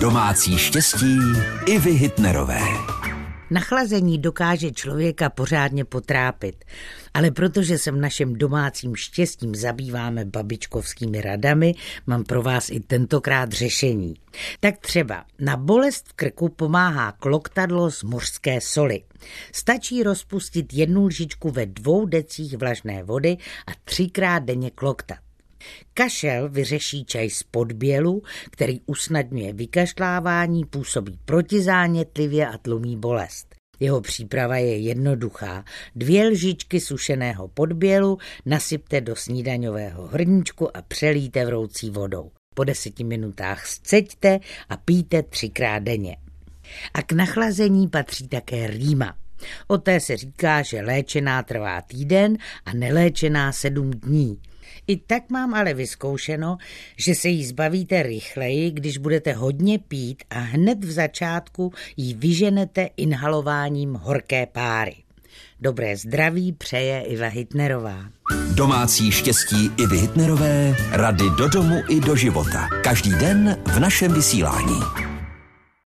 Domácí štěstí i vy Hitnerové. Nachlazení dokáže člověka pořádně potrápit, ale protože se v našem domácím štěstím zabýváme babičkovskými radami, mám pro vás i tentokrát řešení. Tak třeba na bolest v krku pomáhá kloktadlo z mořské soli. Stačí rozpustit jednu lžičku ve dvou decích vlažné vody a třikrát denně kloktat. Kašel vyřeší čaj z podbělu, který usnadňuje vykašlávání, působí protizánětlivě a tlumí bolest. Jeho příprava je jednoduchá. Dvě lžičky sušeného podbělu nasypte do snídaňového hrníčku a přelíte vroucí vodou. Po deseti minutách sceďte a pijte třikrát denně. A k nachlazení patří také rýma. O té se říká, že léčená trvá týden a neléčená sedm dní. I tak mám ale vyzkoušeno, že se jí zbavíte rychleji, když budete hodně pít a hned v začátku jí vyženete inhalováním horké páry. Dobré zdraví přeje Iva Hitnerová. Domácí štěstí i Hitnerové, rady do domu i do života. Každý den v našem vysílání.